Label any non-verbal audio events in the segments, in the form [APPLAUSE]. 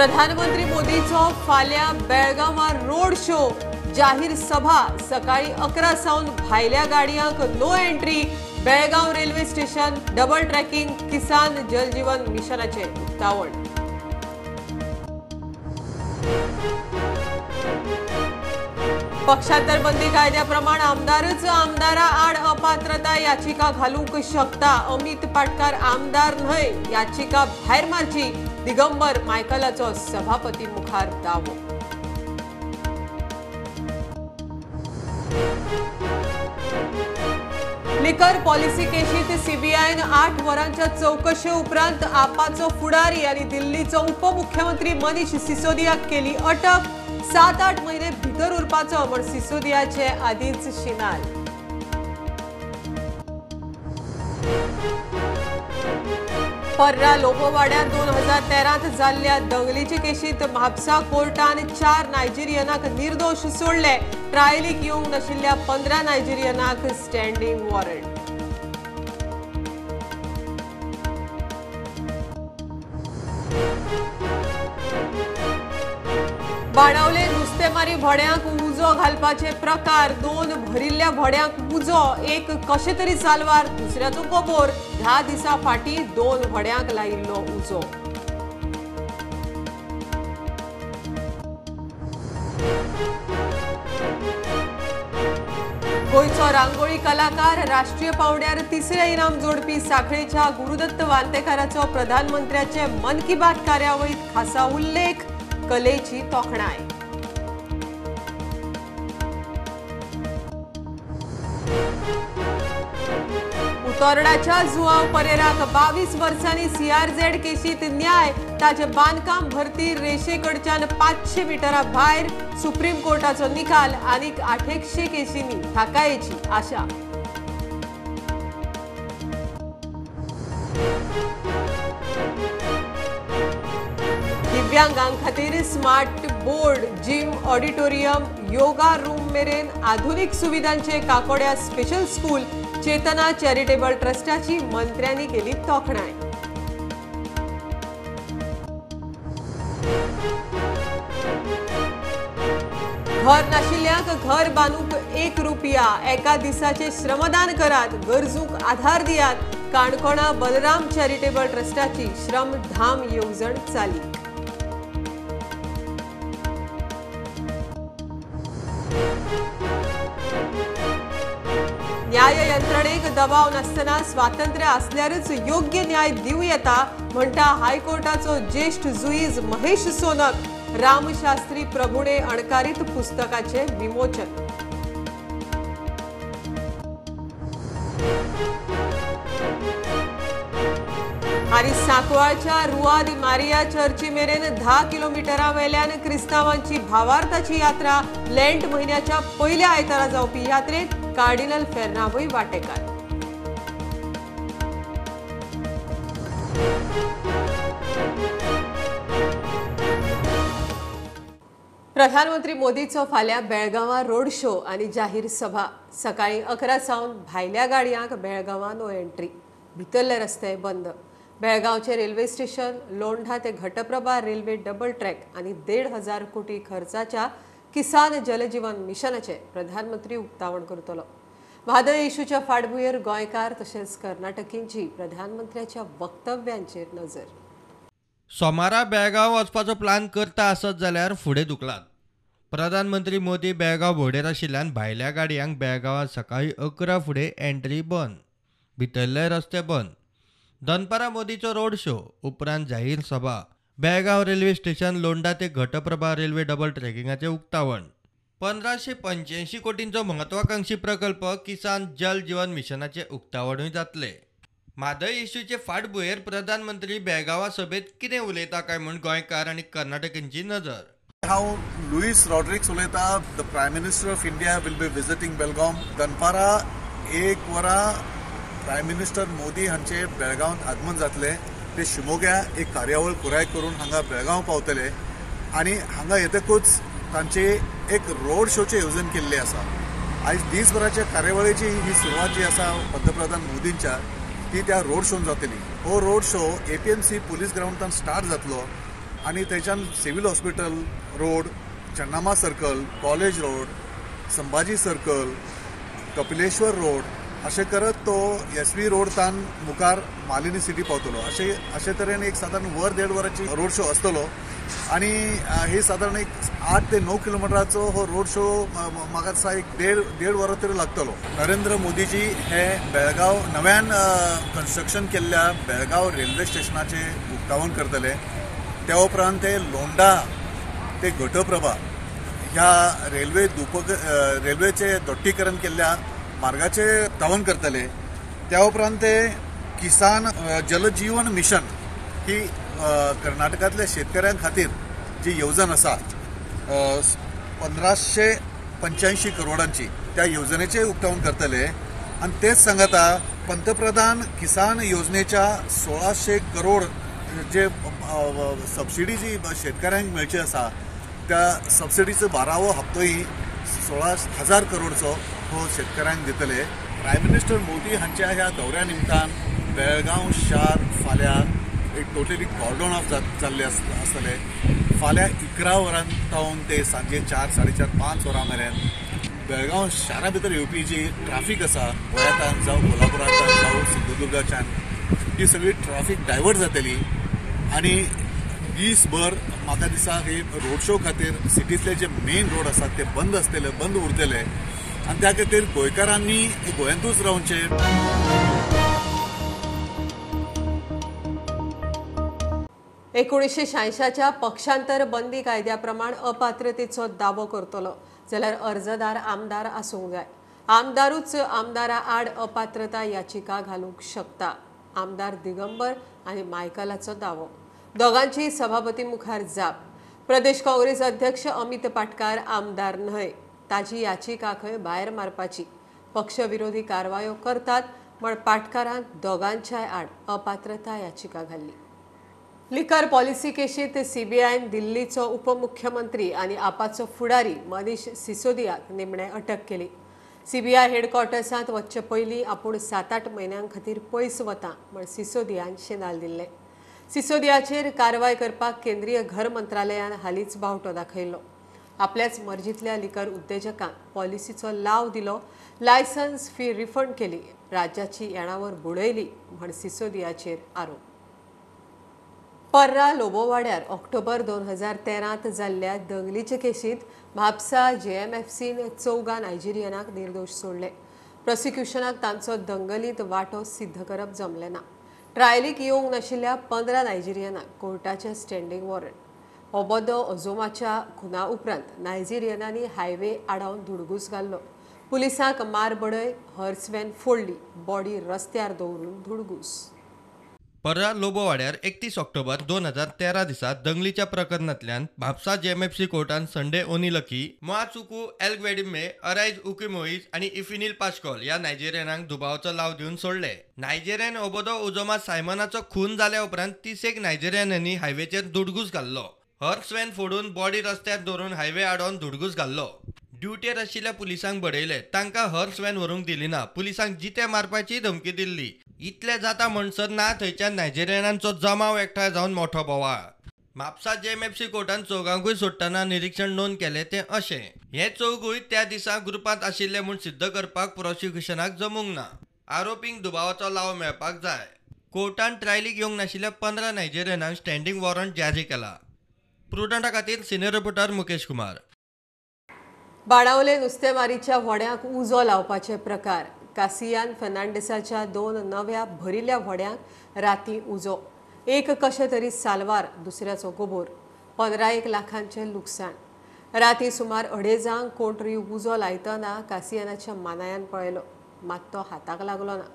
प्रधानमंत्री मोदीचो फाल्यां बेळगांवां road show. जाहीर सभा सकाळी अकरा सावन भायल्या गाडयांक no entry Belgaum railway station double tracking किसान जलजीवन मिशनाचे उक्तावण. पक्षांतर बंदी कायद्याप्रमाण आमदारच आमदारा आड अपात्रता याचिका घालूंक शकता. अमित पाटकार आमदार न्हय याचिका भायर मारची. दिगंबर मायकलाचो सभापती मुखार दावो. लिकर पॉलिसी केशीत सीबीआयन आठ वरांच्या चौकशे उपरांत आपाचो फुडारी आनी दिल्लीचो उपमुख्यमंत्री मनीष सिसोदियाक केली अटक. सात आठ महिने भितर उरपाचो म्हण सिसोदियाचे आदींच शिनाल. पर्रा लोबोवाड्यार दोन हजार तेरांत जाल्ल्या दंगलीचे केशींत म्हापसा कोर्टान चार नायजेरियनाक निर्दोश सोडले. ट्रायलीक येवंक नाशिल्ल्या पंदरा नायजेरियनाक स्टँडींग वॉरंट बाणावले नुस्तेमारी भोड्यांक उजो घालपाचे प्रकार दोन भरिल्ल्या भोड्यांक उजो एक कशे तरी सालवार दुसऱ्याचो कबोर धा दिसा फाटीं दोन व्हड्यांक लायिल्लो उजो. गोंयचो रांगोळी कलाकार राष्ट्रीय पावड्यार तिसरे इनाम जोडपी साखळेच्या गुरुदत्त वांतेकाराचो प्रधानमंत्र्याचे मन की बात कार्यावळीत खासा उल्लेख कलेची तोखणाय. उतोर्डाच्या जुआंव परेराक बावीस वर्सांनी सीआरझेड केशीत न्याय. ताचे बांदकाम भरती रेषेकडच्यान पाचशे मिटरां भायर सुप्रीम कोर्टाचो निकाल आनीक आठेकशे केशींनी थाकायेची आशा. दिव्यांगां खातीर smart board gym auditorium yoga room मेरेन आधुनीक सुविधांचे काकोड्या स्पेशल स्कूल चेतना चॅरिटेबल ट्रस्टाची मंत्र्यांनी केली तोखणाय. घर नाशिल्ल्यांक घर बांदूंक एक रुपया. एका दिसाचे श्रमदान करात गरजूंक आधार दियात. काणकोणा बलराम चॅरिटेबल ट्रस्टाची श्रमधाम येवजण चाली. न्याय यंत्रणेक दबाव नासतना स्वातंत्र्य असल्यारच योग्य न्याय दिवं येता म्हणटा हायकोर्टाचो ज्येष्ठ जुईज महेश सोनक रामशास्त्री प्रभुणे अणकारीत पुस्तकाचे विमोचन. आनी सांकवाळच्या दि मारिया चर्ची मेरेन धा किलोमिटरा वेल्यान क्रिस्तांवांची भावार्थाची यात्रा लँट म्हयन्याच्या पयल्या आयतारा जावपी यात्रेत कार्डिनल फेर्नांवय वांटेकार. प्रधानमंत्री मोदीचो फाल्यां बेळगांवां रोड शो आनी जाहीर सभा. सकाळी अकरा सावन भायल्या गाडयांक बेळगांवां नो एंट्री. भितरले रस्ते बंद. बेळगावचे रेल्वे स्टेशन लोंढा ते घटप्रभा रेल्वे डबल ट्रॅक आनी देड हजार कोटी खर्चाच्या किसान जलजीवन मिशनाचे प्रधानमंत्री उक्तावण करतलो. म्हादय इशूच्या फाटभुंयेर गोंयकार तशेंच कर्नाटकींची प्रधानमंत्र्याच्या वक्तव्यांचेर नजर. सोमारा बेळगांव वचपाचो प्लान करता आसत जाल्यार फुडें दुखलात. प्रधानमंत्री मोदी बेळगांव भोंवडेर आशिल्ल्यान भायल्या गाडयांक बेळगांवांत सकाळीं अकरा फुडें एंट्री बंद भितरले रस्ते बंद. दनपारा मोदीचो रोड शो उपरांत जाहीर सभा. बेळगांव रेल्वे स्टेशन लोंडा ते घटप्रभा रेल्वे डबल ट्रॅकिंगाचें उक्तावण. पंधराशे पंच्याऐंशी कोटींचो म्हत्वाकांक्षी प्रकल्प किसान जल जीवन मिशनाचें उक्तावणूय जातले. म्हादय इश्यूचे फाटभुंयेर प्रधानमंत्री बेळगांवा सभेत कितें उलयता काय म्हूण गोंयकार आनी कर्नाटकांची नजर? हांव लुईस रॉड्रिक्स उलयतां. The prime minister of India will be visiting Belgaum दनपारा एक वरां प्रायम मिनिस्टर मोदी हांचे बेळगांवांत आगमन जातले. ते शिमोग्या एक कार्यावळ पुराय करून हांगा बेळगांव पावतले. आनी हांगा येतकूच तांचे एक रोड शोचे येवजण केल्ले आसा. आयज दिसभराच्या कार्यावळीची ही सुरवात जी आसा पंतप्रधान मोदींच्या ती त्या रोड शोन जातली. हो रोड शो एपीएमसी पुलीस ग्राउंडान स्टार्ट जातलो. आणि थंयच्यान civil hospital road Channamma circle college road Sambhaji circle Kapileshwar road अशें करत तो एस व्ही रोड तान मुखार मालिनी सिटी पावतलो. अशें अशे तरेन एक साधारण वर देड वरांची रोड शो आसतलो आणि हे सादारण साधारण एक आठ ते णव किलोमिटराचो हो रोड शो म्हाका दिसता एक देड देड वरां तरी लागतलो. नरेंद्र मोदीजी हे बेळगांव नव्यान कन्स्ट्रक्शन केल्ल्या बेळगांव रेल्वे स्टेशनाचे उक्तावण करतले. त्या उपरांत ते लोंडा ते घटप्रभा ह्या रेल्वे दुपक रेल्वेचें रेल्वेचे दोट्टीकरण केल्ल्या मार्गाचे धांवन करतले. त्या उपरांत ते किसान जलजीवन मिशन ही कर्नाटकांतल्या शेतकऱ्यां खातीर जी येवजण आसा पंधराशे पंदराशे पंच्याऐंशी करोडांची त्या येवजणेचे उक्तावण करतले. आणि तेच सांगता पंतप्रधान किसान योजनेच्या सोळाशे करोड जे सबसिडी जी शेतकऱ्यांक मेळची आसा त्या सबसिडीचो बारावो हप्तोय सोळा हजार करोडचो हो शेतकऱ्यांक दितले. प्रायम मिनिस्टर मोदी हांच्या ह्या दौऱ्या निमतान बेळगांव शार फाल्यां एक टोटली कॉर्डन ऑफ जाल्ले आस- आसतले. फाल्यां इकरा वरां पावन ते सांजे चार साडे चार पांच वरां मेरेन बेळगांव शारा भितर येवपी जी ट्राफीक आसा गोंयांतल्यान जावं कोल्हापुरांतल्यान जावं सिंधुदुर्गाच्यान ही सगळी ट्राफीक डायवर्ट जातली. आनी दीसभर म्हाका दिसा हे रोड शो खातीर सिटींतले जे मेन रोड आसात ते बंद आसतले बंद उरतले. आणि त्या खातीर गोंयकारांनी गोंयांतूच रावचे. एकोणीसशे शहाऐंशाच्या पक्षांतर बंदी कायद्याप्रमाण अपात्रतेचो दावो करतलो. जाल्यार अर्जदार आमदार आसूंक जाय आमदारूच आमदारा आड अपात्रता याचिका घालूंक शकता. आमदार दिगंबर आनी मायकलाचो दावो. दोघांची सभापती मुखार जाप प्रदेश काँग्रेस अध्यक्ष अमित पाटकार आमदार न्हय. ताजी याचिका खंय भायर मारपाची? पक्षविरोधी कारवायो करतात म्हण पाटकारान दोगांच्याय आड अपात्रता याचिका घाल्ली. लिकर पॉलिसी केशीत सीबीआयन दिल्लीचो उपमुख्यमंत्री आनी आपाचो फुडारी मनीष सिसोदियाक निमणे अटक केली. सीबीआय हेडक्वॉर्टर्सांत वच्चे पयलीं आपूण सात आठ म्हयन्यां खातीर पयस वता म्हण सिसोदियान शेनाल दिल्लें. सिसोदियाचेर कारवाय करपाक केंद्रीय घर मंत्रालयान हालींच बावटो दाखयलो आपल्याच मर्जींतल्या लिकर उद्देजकांक पॉलिसीचो लाव दिलो लायसन्स फी रिफंड केली राज्याची येणावर बुडयली म्हण सिसोदियाचेर आरोप. पर्रा लोबोवाड्यार ऑक्टोबर दोन हजार तेरांत जाल्ल्या दंगलीचे केशींत म्हापसा जे एम एफ सीन चौगा नायजेरियनाक निर्दोश सोडले. प्रोसिक्युशनाक तांचो दंगलींत वांटो सिद्ध करप जमलें ना. ट्रायलीक येवंक नाशिल्ल्या पंदरा नायजेरियनांक कोर्टाचें स्टँडींग वॉरंट. ओबोदो ओझोमाच्या खुना उपरांत नायजेरियनांनी हायवे आडावन धुडगूस घाल्लो. पुलिसांक मारबडय हर्सवेन फोडली बॉडी रस्त्यार दवरून धुडगूस. पर्रा लोबोवाड्यार एकतीस ऑक्टोबर दोन हजार तेरा दिसा दंगलीच्या प्रकरणांतल्यान म्हापसा जेएमएफसी कोर्टान संडे ओनिलकी मोआचुकू एल्गवेडिमे अरायज उकिमोईज आणि इफिनील पाश्कॉल या नायजेरियनांक दुबावचो लाव दिवन सोडले. नायजेरियन ओबोदो उजोमा सायमनाचो खून जाल्या उपरांत तिसेक नायजेरियनांनी हायवेचेर दुडगूस घाल्लो. हर्सवॅन फोडून बॉडी रस्त्यार दवरून हायवे आडोवन धुडगूस घाल्लो. ड्युटीर आशिल्ल्या पुलिसांक बडयले तांकां हर्स वॅन व्हरूंक दिली ना पुलिसांक जिते मारपाची धमकी दिल्ली. इतले जाता म्हणसर ना थंयच्यान नायजेरियनांचो जमाव एकठांय जावन मोठो बोवाळ म्हापसा जेएमएफसी कोर्टान चौगांकूय सोडटना निरीक्षण नोंद केले ते अशें. हे चौगूय त्या दिसा ग्रुपांत आशिल्ले म्हूण सिद्ध करपाक प्रोसिक्युशनाक जमूंक ना. आरोपींक दुबावाचो लाव मेळपाक जाय. कोर्टान ट्रायलीक येवंक नाशिल्ल्या पंदरा नायजेरियनांक स्टँडींग वॉरंट जारी केला. प्रुडंटा खातीर सिनियर रिपोर्टर मुकेश कुमार. बाणावले नुस्तेमारीच्या व्हड्यांक उजो लावपाचे प्रकार. कासियान फर्नांडिसाच्या दोन नव्या भरिल्ल्या व्हड्यांक राती उजो. एक कशे तरी सालवार दुसऱ्याचो गोबोर. पंदरा एक लाखांचे लुकसाण. राती सुमार अडेजांक कोण तरी उजो लायतना कासियानाच्या मानायान पळयलो. मात तो हाताक लागलो ना.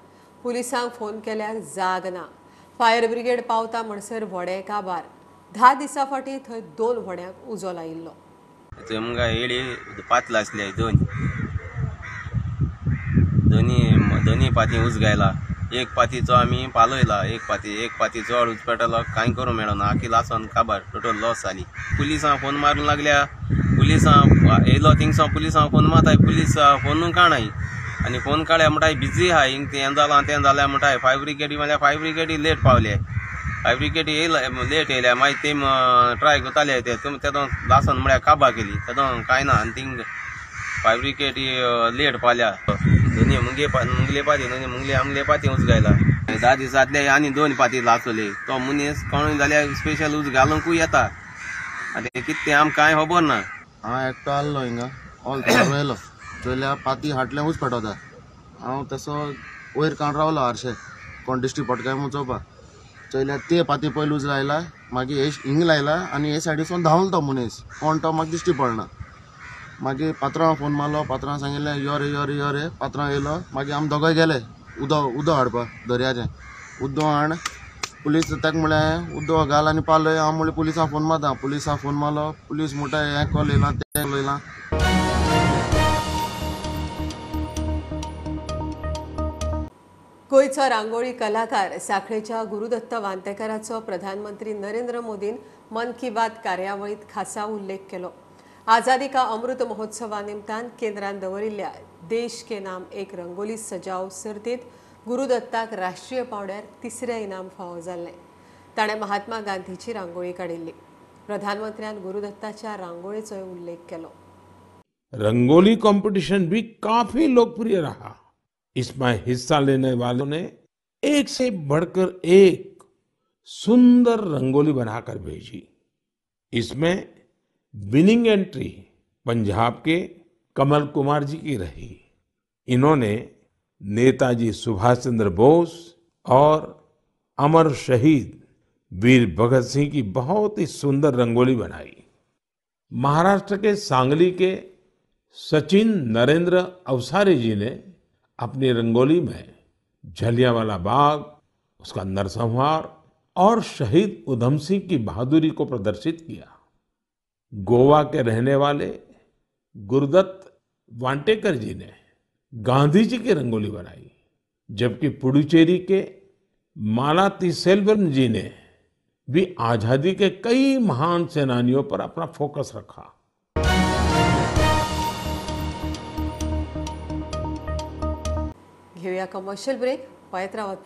पुलिसांक फोन केल्यार जाग ना. फायर ब्रिगेड पावता म्हणसर व्हडे काबार. धा दिसां फाटीं थंय दोन व्हड्यांक उजो लायिल्लो. थंय मुगा येडी पातला आसले दोन. दोन्ही पाती उजगायला. एक पातीचो आमी पालयला एक पाती एक पाती चड उज पेटलो कांय करूं मेळना आखी लासोन काबार टोटल लॉस जाली पुलिसां फोन मारूंक लागल्या. पुलिसां येयलो थिंगसां पुलिसां फोन मारताय पुलीस फोनूय काणाय आनी फोन काडल्या म्हणटाय बिजी आहाय हिंग तें जालां तें जालां म्हणटाय फायर ब्रिगेडी म्हणल्यार फायर ब्रिगेडी लेट पावले फायब्रिकेट येयला लेट येयल्या मागीर ते ट्राय कोताले ते. तुम तेदोन म्हळ्यार काबा केली. तेदो कांय ना आनी थिंग फायब्रिकेट लेट पावल्या. दोनी मुंगे मुंगले पाती दोनी मुंगले आमले [COUGHS] पाती उच गायला धा दिसांतले आनी दोन पाती लासले तो मनीस कोण जाल्यार स्पेशल उच घालूंकूय येता? आतां कितें आमकां कांय खबर ना. हांव एकटो आहलो हिंगा ऑल रोयलो चोयल्या पाती हाटल्याहूच पेटोता हांव तसो वयर काण रावलो हारशे कोण दिश्टी पडटा काय म्हूण चोवपा चोयल्या ते पाती पयली उज लायला मागीर हे हिंग लायला आनी हे सायडीसून धांवलो तो मनीस कोण तो म्हाका दिश्टी पडना मागीर पात्रांव फोन मारलो पात्रांव सांगिल्लें यो रे यो रे यो रे. पात्रांव येयलो मागीर आमी दोगांय गेले. उदक उदक हाडपा दर्याचें. उदो हाड पुलीस ताका म्हळ्यार उदो घाल आनी पालय हांव म्हळ्यार पुलिसाक फोन मारता. पुलिसाक फोन मारलो. पुलीस म्हणटा हें कॉल येयलां तें येयलां गोंयचो रांगोळी कलाकार साखळेच्या गुरुदत्त वांतेकाराचो प्रधानमंत्री नरेंद्र मोदीन मन की बात कार्यावळीत खासा उल्लेख केलो. आझादी का अमृत महोत्सवा निमतान केंद्रान दवरिल्ल्या देश के नाम एक रंगोली सजाव सर्तीत गुरुदत्ताक राष्ट्रीय पावड्यार तिसरें इनाम फावो जाल्लें. ताणें महात्मा गांधीची रांगोळी काडिल्ली. प्रधानमंत्र्यान गुरुदत्ताच्या रांगोळीचोय उल्लेख केलो. रंगोली कंपटीशन भी काफी लोकप्रिय रहा. इसमें हिस्सा लेने वालों ने एक से बढ़कर एक सुंदर रंगोली बनाकर भेजी. इसमें विनिंग एंट्री पंजाब के कमल कुमार जी की रही। इन्होंने नेताजी सुभाष चंद्र बोस और अमर शहीद वीर भगत सिंह की बहुत ही सुंदर रंगोली बनाई। महाराष्ट्र के सांगली के सचिन नरेंद्र अवसारी जी ने अपनी रंगोली में जलियांवाला बाग, उसका नरसंहार और शहीद उधम सिंह की बहादुरी को प्रदर्शित किया। गोवा के रहने वाले गुरुदत्त वांटेकर जी ने गांधी जी की रंगोली बनाई, जबकि पुडुचेरी के मालाती सेल्वन जी ने भी आज़ादी के कई महान सेनानियों पर अपना फोकस रखा। कमर्शियल ब्रेक पळत रावत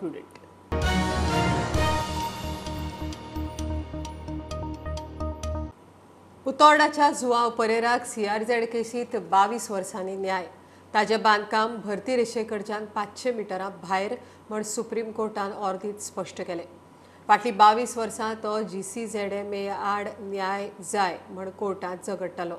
उतोर्डाच्या जुआ परेराक सीआरझेड केसीत बावीस वर्सांनी न्याय. ताजे बांदकाम भरती रेशेकडच्यान पांचशे मिटरां भायर म्हण सुप्रीम कोर्टान ऑर्दीत स्पश्ट केलें. फाटलीं बावीस वर्सां तो G C Z M A आड न्याय जाय म्हण कोर्टांत झगडटालो.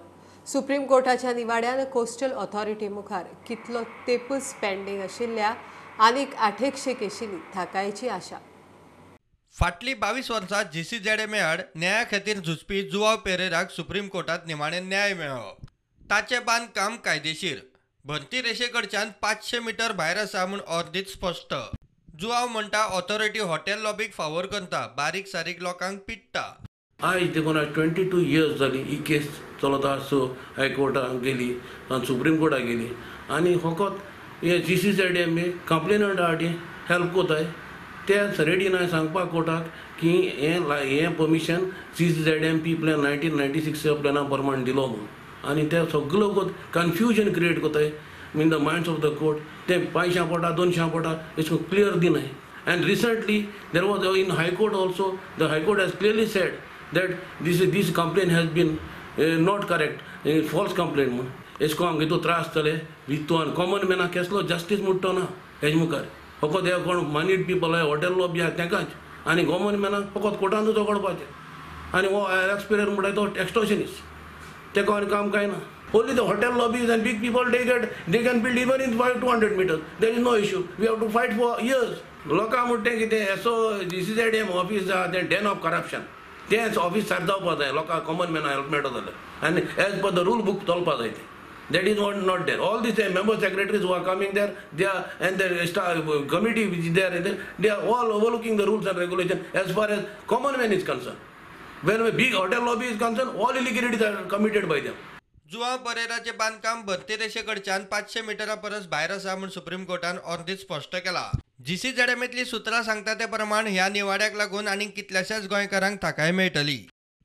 सुप्रीम कोर्टाच्या निवाड्यान कोस्टल ऑथॉरिटी मुखार कितलो तेपूस पेंडींग आशिल्ल्या आनीक आठेकशे केशींनी थाकायची आशा. फाटली बावीस वर्सां जी सी जेडे एम न्याया खातीर झुजपी जुवाव पेरेराक सुप्रीम कोर्टात निमाणें न्याय मेळ्ळो ताचें बांदकाम कायदेशीर. भरती रेशेकडच्यान पांचशे मिटर भायर आसा म्हूण अर्दीत स्पश्ट जुवाव म्हणटा ऑथॉरिटी हॉटेल लॉबीक फावोर करता बारीक सारीक लोकांक पिट्टा आयज देखून आज ट्वेंटी टू इयर्स जाली ही केस चलता सो हायकोर्टाक गेली सुप्रीम कोर्टाक गेली. आनी फकत हे G C Z M A complainant आहा हेल्प कोताय. ते रेडी ना सांगपाक कोर्टाक की हें ला- हें permission C C Z M P plan nineteen ninety six प्लॅना प्रमाण दिलो म्हणून. आनी ते सगळो लोक कन्फ्युजन क्रिएट कोताय mean the minds of the court ते पांयशां पोटा दोनशां पोटा अशें clear दिनाय and recently there was in high court also the high court has High said that this this complain has been not correct false complain म्हणून. एश को आमगे तो त्रास जाले वित्वान कॉमन मॅनाक केसलो जस्टीस मुट्टो ना हेज मुखार फकत हे कोण मानीड पीपल आहाय हॉटेल लॉबी आहा तेकाच आनी गव्हर्मेंट मॅनाक फकत कोटानूच झगडपाचें आनी हो एक्सपिरियन म्हणटा तो एक्सटॉशनिस्ट तेका आनी काम कांय ना only the hotel lobbies and big people they get they can build even in five two hundred metre there is no issue we have to fight for years लोकां म्हणटा कितें एसो D C Z M office आहा तें den of corruption तेंच office सारकें जावपा जाय लोकांक कॉमन मॅना हेल्प मेळटा जाल्यार आनी as per the rule book चलपा जाय तें That is not not there. All these uh, member secretaries who are coming there, they are and the staff uh, committee which is there, they are all overlooking the rules and regulations as far as common man is concerned. When a big hotel lobby is concerned, all illegalities are committed by them. जुआ परेराचें बांधकाम भरती रेशेकडच्यान पाचशे मिटरा परस भायर आसा म्हूण supreme कोर्टान ऑर्दीत स्पश्ट केला GC झेडएमएतली सुत्रां सांगता ते प्रमाण ह्या निवाड्याक लागून आनीक कितल्याशाच गोंयकारांक थाकाय मेळटली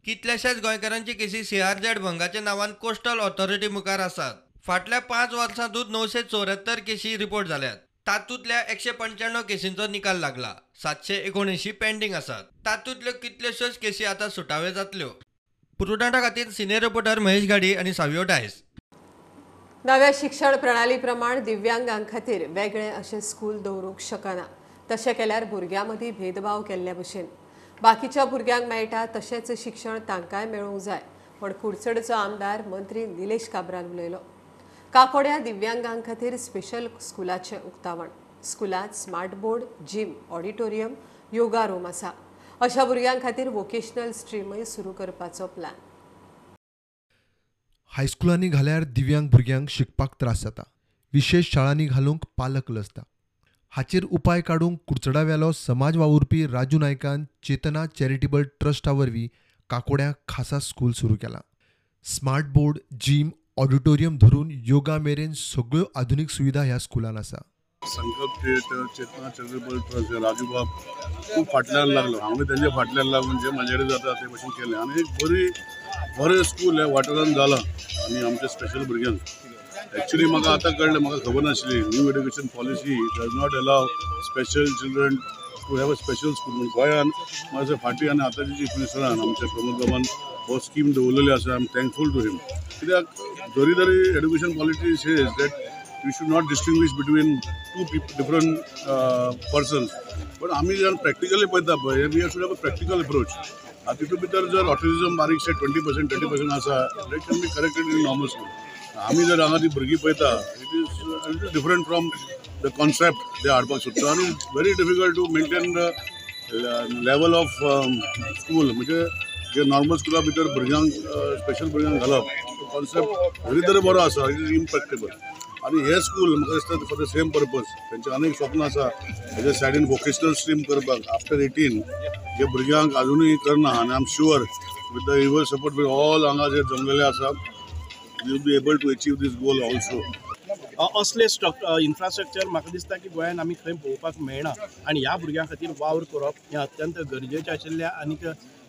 कितल्याशाच गोंयकारांची केसी सीआरझेड भंगाच्या नांवान कोस्टल ऑथॉरिटी मुखार आसात? फाटल्या पांच वर्सांतूच णवशे चौऱ्यात्तर केसी रिपोर्ट जाल्यात. तातूंतल्या एकशे पंच्याण्णव केसींचो निकाल लागला. सातशे एकोणऐंशी पेंडींग आसात. तातूंतल्यो कितल्योश्योच केसी आतां सुटाव्यो जातल्यो? पुरुटांटा खातीर सिनियर रिपोर्टर महेश गाडी आनी सावियो डायस. नव्या शिक्षण प्रणाली प्रमाण दिव्यांगां खातीर वेगळे अशें स्कूल दवरूंक शकना. तशें केल्यार भुरग्यां मदीं भेदभाव केल्ल्या भशेन बाकीच्या भुरग्यांक मेळटा तशेंच शिक्षण तांकांय मेळूंक जाय पण कुडचडचो आमदार मंत्री निलेश काब्राल उलयलो. काकोड्या दिव्यांगां खातीर स्पेशल स्कुलाचें उक्तावण. स्कुलांत smart board gym auditorium yoga room आसा. अशा भुरग्यां खातीर वोकेशनल स्ट्रीमय सुरू करपाचो प्लॅन. हायस्कुलांनी घाल्यार दिव्यांग भुरग्यांक शिकपाक त्रास जाता. विशेष शाळांनी घालूंक पालक लजता. हाचेर उपाय काडूंक कुडचडावेलो समाज वावुरपी राजू नायकान चेतना चॅरिटेबल ट्रस्टा वरवीं काकोड्यां खासा स्कूल सुरू केला. स्मार्ट बोर्ड जीम ऑडिटोरियम धरून योगा मेरेन सगळ्यो आधुनीक सुविधा ह्या स्कुलान आसा. संकल्प थिएटर चेतना चंद्रबल ट्रस्ट हे राजूबाब खूब फाटल्यान लागलो. हांवें तेंच्या फाटल्यान लागून जे म्हाजे कडेन जाता ते भशेन केलें. आनी एक बरी बरें स्कूल हें वाठारान जालां आनी आमच्या स्पेशल भुरग्यांक ॲक्च्युली म्हाका आतां कळ्ळें म्हाका खबर नाशिल्ली new education policy does not allow special children to have a special school म्हणून गोंयान माझे फाटी आनी आतांच्या चीफ मिनिस्टरान आमच्या प्रमोद बाबान हो स्कीम दवरलेली आसा I am thankful to him कित्याक जरी तरी education policy says that you should not distinguish between two different persons पण आम्ही जर प्रॅक्टिकली पळयता पळय we should have a practical approach आता तितू भितर जर ऑटिझम बारीकशे ट्वेंटी पर्सेंट थर्टी पर्सेंट आसा that can be corrected in normal school आमी जर हांगा ती भुरगीं पळयता it is different from the concept ते हाडपाक सोदता आनी very difficult to maintain the level of school म्हणजे जे नॉर्मल स्कुला भितर भुरग्यांक स्पेशल भुरग्यांक घालप कॉन्सेप्ट व्हेरी तरी बरो आसा इट इज इम्पॅक्टेबल आनी हे स्कूल म्हाका दिसता फॉर द सेम पर्पज तेंचे अनेक स्वप्न आसा. हेजे सायडीन वोकेशनल स्ट्रीम करपाक. आफ्टर एटीन जे भुरग्यांक अजुनूय करना आनी I am sure with the your support with all हांगा जे जमलेले आसा you be able to achieve this goal also असले स्ट्रक इन्फ्रास्ट्रक्चर म्हाका दिसता की गोंयान आमी खंय पळोवपाक मेळना आनी ह्या भुरग्यां खातीर वावर करप हें अत्यंत गरजेचें आशिल्लें आनीक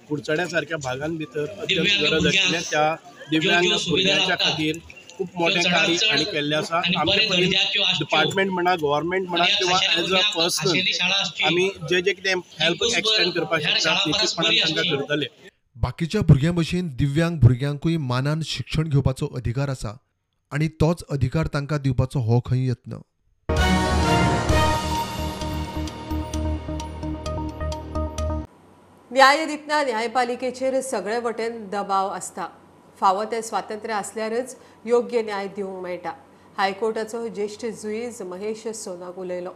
कुडचड्या सारक्या भागां भितर अत्यंत गरज आशिल्लें त्या दिव्यांग भुरग्यांच्या खातीर खूप मोठें कार्य आनी केल्लें आसा. आमचे परीन डिपार्टमेंट म्हणा गव्हर्मेंट म्हणा किंवा एज अ पर्सनल आमी जे जे कितें हेल्प एक्सटेंड करपाक शकता निश्चितपणान तांकां करतले बाकीच्या भुरग्यां भशेन दिव्यांग भुरग्यांकूय मानान शिक्षण घेवपाचो अधिकार आसा आनी तोच अधिकार तांकां दिवपाचो हो खंय यत्न. न्याय दितना न्यायपालिकेचेर सगळे वटेन दबाव आसता. फावो तें स्वातंत्र्य आसल्यारच योग्य न्याय दिवंक मेळटा. हायकोर्टाचो ज्येश्ठ जुईज महेश सोनाक उलयलो.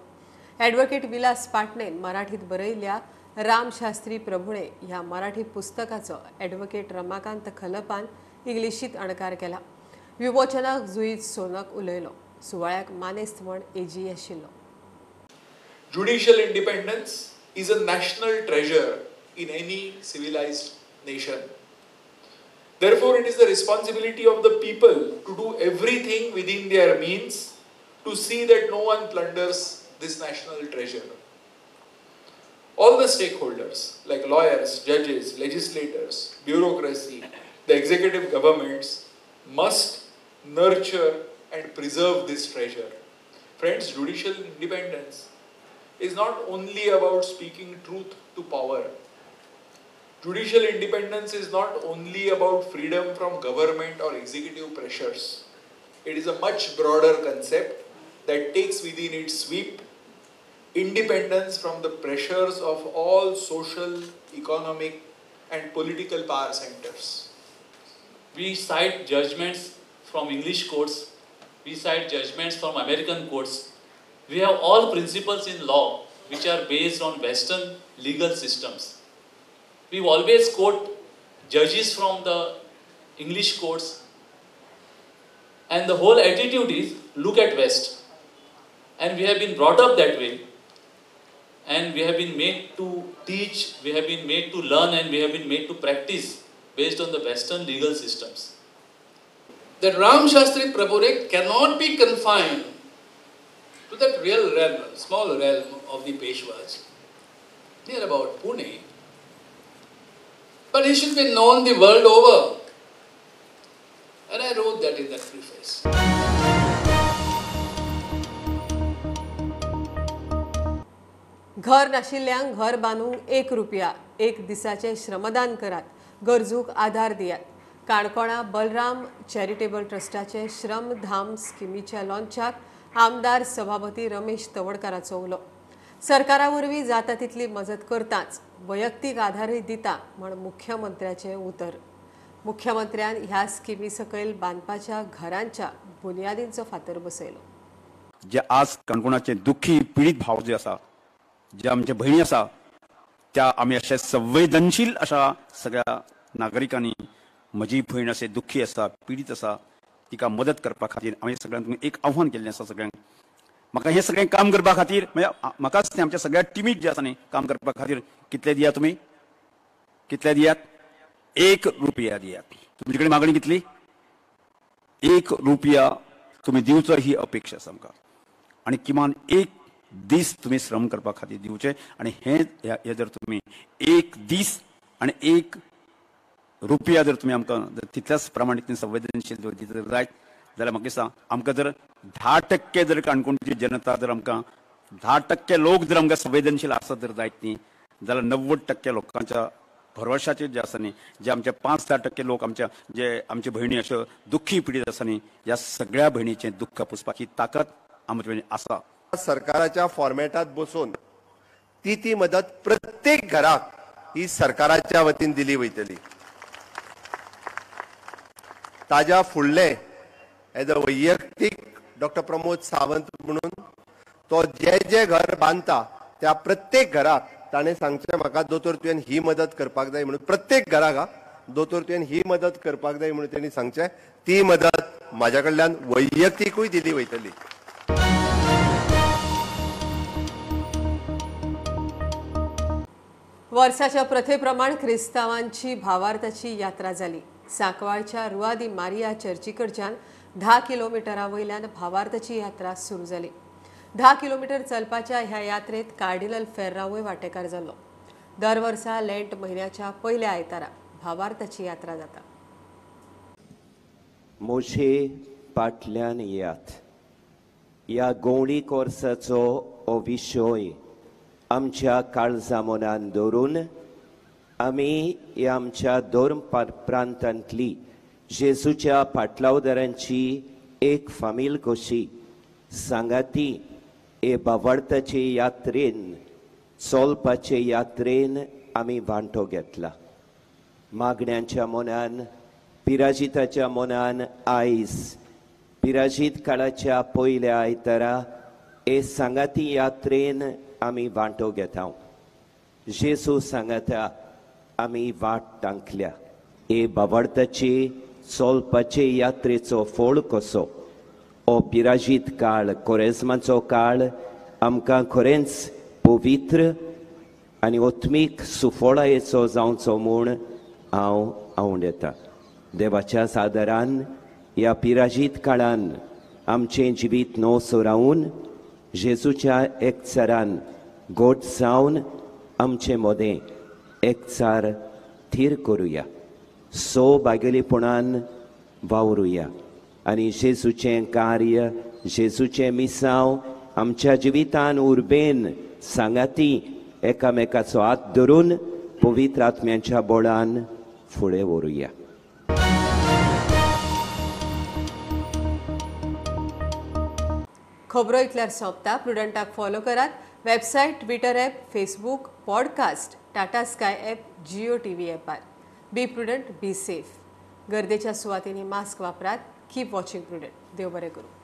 ॲडव्होकेट विलास पाटणेन मराठीत बरयल्या रामशास्त्री प्रभुणे ह्या मराठी पुस्तकाचं ॲडव्होकेट रमाकांत खलपान इंग्लिशीत अणकार केला. विमोचनाक जुईत सोनक उलयलो. सुवाळ्याक मानेस्त म्हण एजी आशिल्लो judicial independence is a national treasure in any civilised nation Therefore, it is the responsibility of the people to do everything within their means to see that no one plunders this national treasure. All the stakeholders, like lawyers, judges, legislators, bureaucracy, the executive governments, must nurture and preserve this treasure. Friends, judicial independence is not only about speaking truth to power. Judicial independence is not only about freedom from government or executive pressures. It is a much broader concept that takes within its sweep independence from the pressures of all social, economic, and political power centers. We cite judgments from English courts, we cite judgments from American courts. We have all principles in law which are based on Western legal systems. We always quote judges from the English courts, and the whole attitude is look at West. And we have been brought up that way, and we have been made to teach, we have been made to learn, and we have been made to practice based on the Western legal systems. That Ram Shastri Prabhure cannot be confined to that real realm, small realm of the Peshwas, near about Pune. But he should be known the world over. घर नाशिल्ल्यांक घर बांदूंक एक रुपया एक दिसाचें श्रमदान करात गरजूक आधार दियात. काणकोणा बलराम चॅरिटेबल ट्रस्टाचे श्रमधाम स्किमीच्या लॉन्चाक आमदार सभापती रमेश तवडकाराचो उलो सरकारा वरवीं जाता तितली मजत करताच वैयक्तीक आधारय दिता म्हण मुख्यमंत्र्याचें उतर. मुख्यमंत्र्यान ह्या स्किमी सकयल बांदपाच्या घरांच्या बुनयादींचो फातर बसयलो. जे आज काणकोणाचे दुखी पिडीत भाव जे आसा ज्या आमचे भयणी आसा त्या आमी अशा संवेदनशील अशा सगळ्या नागरिकांनी म्हजी भयण असे दुःखी असा पिडीत आसा तिका मदत करपा खातीर हांवें सगळ्यांक एक आव्हान केल्लें आसा सगळ्यांक म्हाका हें सगळें काम करपा खातीर म्हणजे म्हाकाच तें आमच्या सगळ्या टिमीक जे आसा न्ही काम करपा खातीर कितले दिया तुमी कितले दियात? एक रुपया दियात. तुमचे कडेन मागणी कितली? एक रुपया तुमी दिवचो ही अपेक्षा आसा आमकां. आनी किमान एक दीस तुमी श्रम करपा खातीर दिवचे आनी हे हे जर तुमी एक दीस आनी एक रुपया जर तुमी आमकां जर तितल्याच प्रमाणीत संवेदनशील जर जर जायत जाल्यार म्हाका दिसता आमकां जर धा टक्के जर काणकोणची जनता जर आमकां धा टक्के लोक जर आमकां संवेदनशील आसत जर जायत न्ही जाल्यार नव्वद टक्के लोकांच्या भरवशाचेर जे आसा न्ही जे आमचे पांच धा टक्के लोक आमच्या जे आमचे भयणी अश्यो दुख्खी पिडीत आसा न्ही ह्या सगळ्या भयणीचें दुख्ख पुसपाची ताकद आमचे आसा. सरकाराच्या फॉर्मॅटात बसून ती ती मदत प्रत्येक घराक ही सरकाराच्या वतीन दिली वयतली ताज्या फुडले एज अ वैयक्तीक डॉक्टर प्रमोद सावंत म्हणून तो जे जे घर बांदता त्या प्रत्येक घराक ताणें सांगचें म्हाका दोतोर तुवें ही मदत करपाक जाय म्हणून. प्रत्येक घराक हा दोतोर तुवें ही मदत करपाक जाय म्हणून तेणी सांगचें ती मदत म्हाज्या कडल्यान वैयक्तीकूय दिली वयतली वर्साच्या प्रथेप्रमाण क्रिस्तांवांची भावार्थाची यात्रा जाली सांकवाळच्या रुआदी मारिया चर्ची कडच्यान धा किलोमिटरा वयल्यान भावार्थाची यात्रा सुरू जाली धा किलोमिटर चलपाच्या ह्या यात्रेत कार्डिनल फेर्रांवूय वांटेकार जाल्लो. दर वर्सा लेंट म्हयन्याच्या पयल्या आयतारा भावार्थाची यात्रा जाता. मोशे पाटल्यान येयात ह्या गवळी कोर्साचो हो विशय आमच्या काळजा मनान दवरून आमी ह्या आमच्या दोन प्रांतांतली जेजूच्या पाटलावदारांची एक फामील कशी सांगाती हे बावडताचे यात्रेन चोलपाचे यात्रेन आमी वांटो घेतला. मागण्यांच्या मनान पिराजिताच्या मनान आयज पिराजीत काळाच्या पयल्या आयतारा हे सांगाती यात्रेन आमी वांटो घेता जेसू सांगाता आमी वाट टांकल्या. हे बावडताचे चलपाचे यात्रेचो फोळ कसो? हो पिराजीत काळ कोरेजमाचो काळ आमकां खरेंच पवित्र आनी ओत्मीक सुफोळायेचो जावचो म्हूण हांव आवंडेता देवाच्या सादरान ह्या पिराजीत काळान आमचें जिवीत नवसो रावून जेजूच्या एकचारान गोट जावन आमचें मोदें एकचार थीर करुया सो बागेलीपणान वावरुया आनी जेजूचें कार्य जेजूचें मिसांव आमच्या जिवितान उर्बेन सांगाती एकामेकाचो हात धरून पवित्र आत्म्याच्या बोळान फुडें व्हरुया खबरो इतल्यार सोंपता प्रुडंटाक फॉलो करात. Website Twitter app Facebook podcast Tata Sky app Jio T V ॲपार be prudent be safe गर्देच्या सुवातींनी मास्क वापरात. कीप वॉचिंग प्रुडंट देव बरें करूं